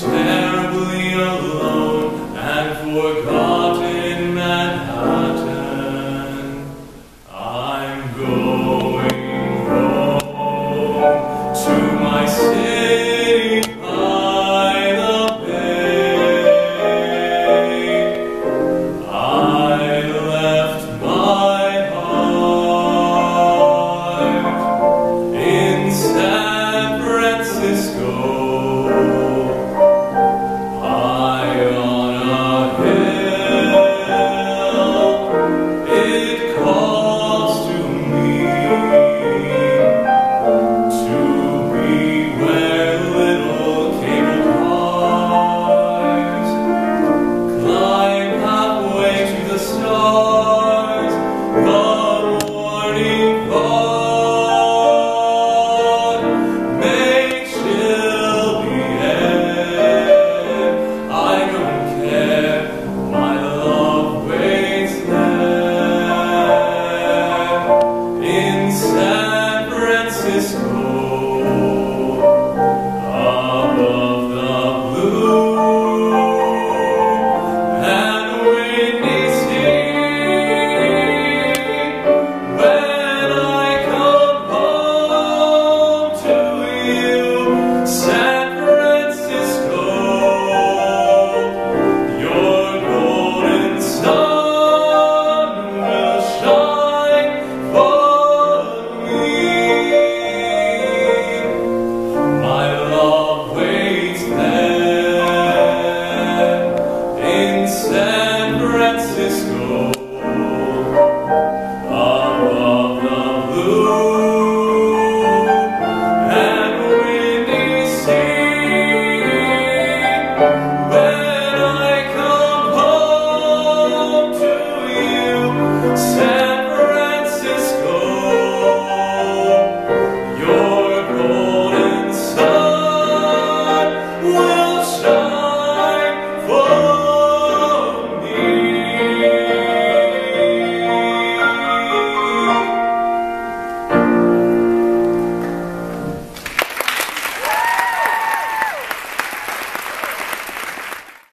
terribly alone and forgotten in Manhattan. I'm going home to my city by the bay. I left my heart in San Francisco.